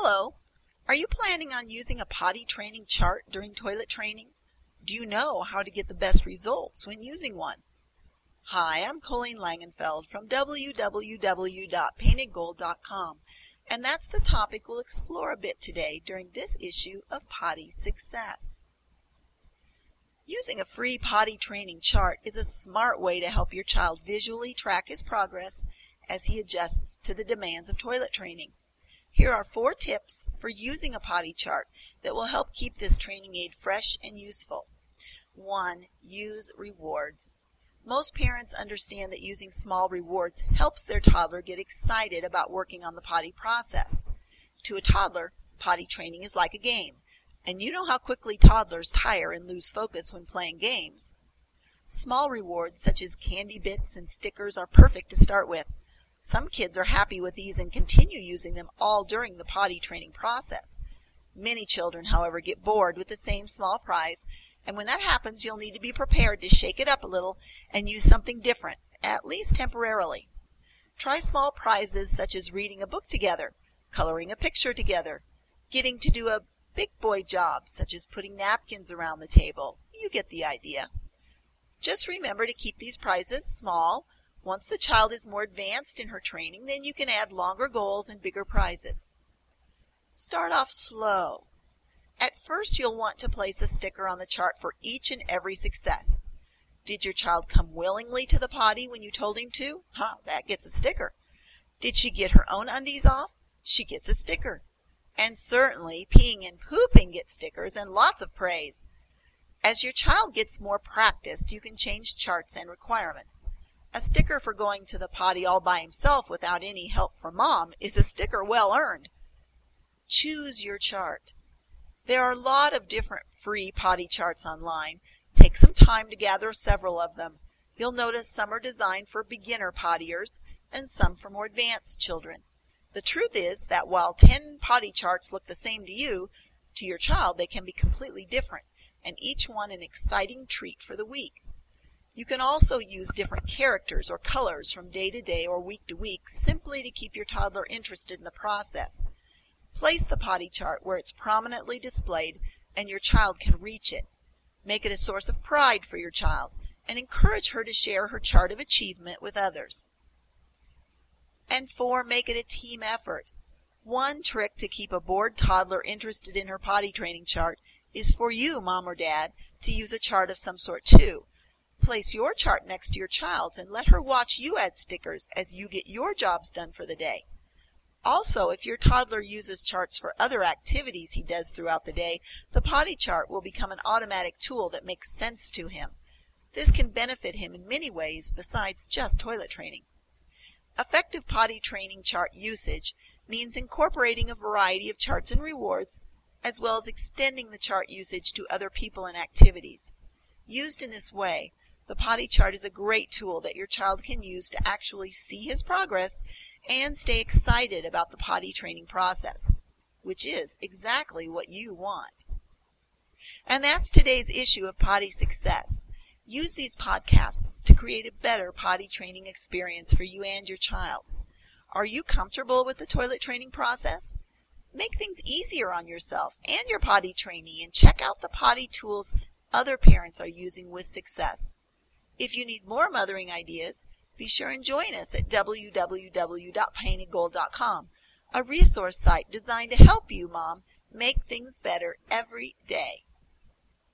Hello. Are you planning on using a potty training chart during toilet training? Do you know how to get the best results when using one? Hi, I'm Colleen Langenfeld from www.paintedgold.com, and that's the topic we'll explore a bit today during this issue of Potty Success. Using a free potty training chart is a smart way to help your child visually track his progress as he adjusts to the demands of toilet training. Here are four tips for using a potty chart that will help keep this training aid fresh and useful. 1. Use rewards. Most parents understand that using small rewards helps their toddler get excited about working on the potty process. To a toddler, potty training is like a game, and you know how quickly toddlers tire and lose focus when playing games. Small rewards such as candy bits and stickers are perfect to start with. Some kids are happy with these and continue using them all during the potty training process. Many children, however, get bored with the same small prize, and when that happens, you'll need to be prepared to shake it up a little and use something different, at least temporarily. Try small prizes such as reading a book together, coloring a picture together, getting to do a big boy job such as putting napkins around the table. You get the idea. Just remember to keep these prizes small once the child is more advanced in her training, then you can add longer goals and bigger prizes. Start off slow. At first, you'll want to place a sticker on the chart for each and every success. Did your child come willingly to the potty when you told him to? Huh, that gets a sticker. Did she get her own undies off? She gets a sticker. And certainly, peeing and pooping get stickers and lots of praise. As your child gets more practiced, you can change charts and requirements. A sticker for going to the potty all by himself without any help from mom is a sticker well earned. Choose your chart. There are a lot of different free potty charts online. Take some time to gather several of them. You'll notice some are designed for beginner pottiers and some for more advanced children. The truth is that while 10 potty charts look the same to you, to your child they can be completely different, and each one an exciting treat for the week. You can also use different characters or colors from day to day or week to week simply to keep your toddler interested in the process. Place the potty chart where it's prominently displayed and your child can reach it. Make it a source of pride for your child and encourage her to share her chart of achievement with others. And four, make it a team effort. One trick to keep a bored toddler interested in her potty training chart is for you, mom or dad, to use a chart of some sort too. Place your chart next to your child's and let her watch you add stickers as you get your jobs done for the day. Also, if your toddler uses charts for other activities he does throughout the day, the potty chart will become an automatic tool that makes sense to him. This can benefit him in many ways besides just toilet training. Effective potty training chart usage means incorporating a variety of charts and rewards, as well as extending the chart usage to other people and activities. Used in this way, the potty chart is a great tool that your child can use to actually see his progress and stay excited about the potty training process, which is exactly what you want. And that's today's issue of Potty Success. Use these podcasts to create a better potty training experience for you and your child. Are you comfortable with the toilet training process? Make things easier on yourself and your potty trainee and check out the potty tools other parents are using with success. If you need more mothering ideas, be sure and join us at www.paintedgold.com, a resource site designed to help you, Mom, make things better every day.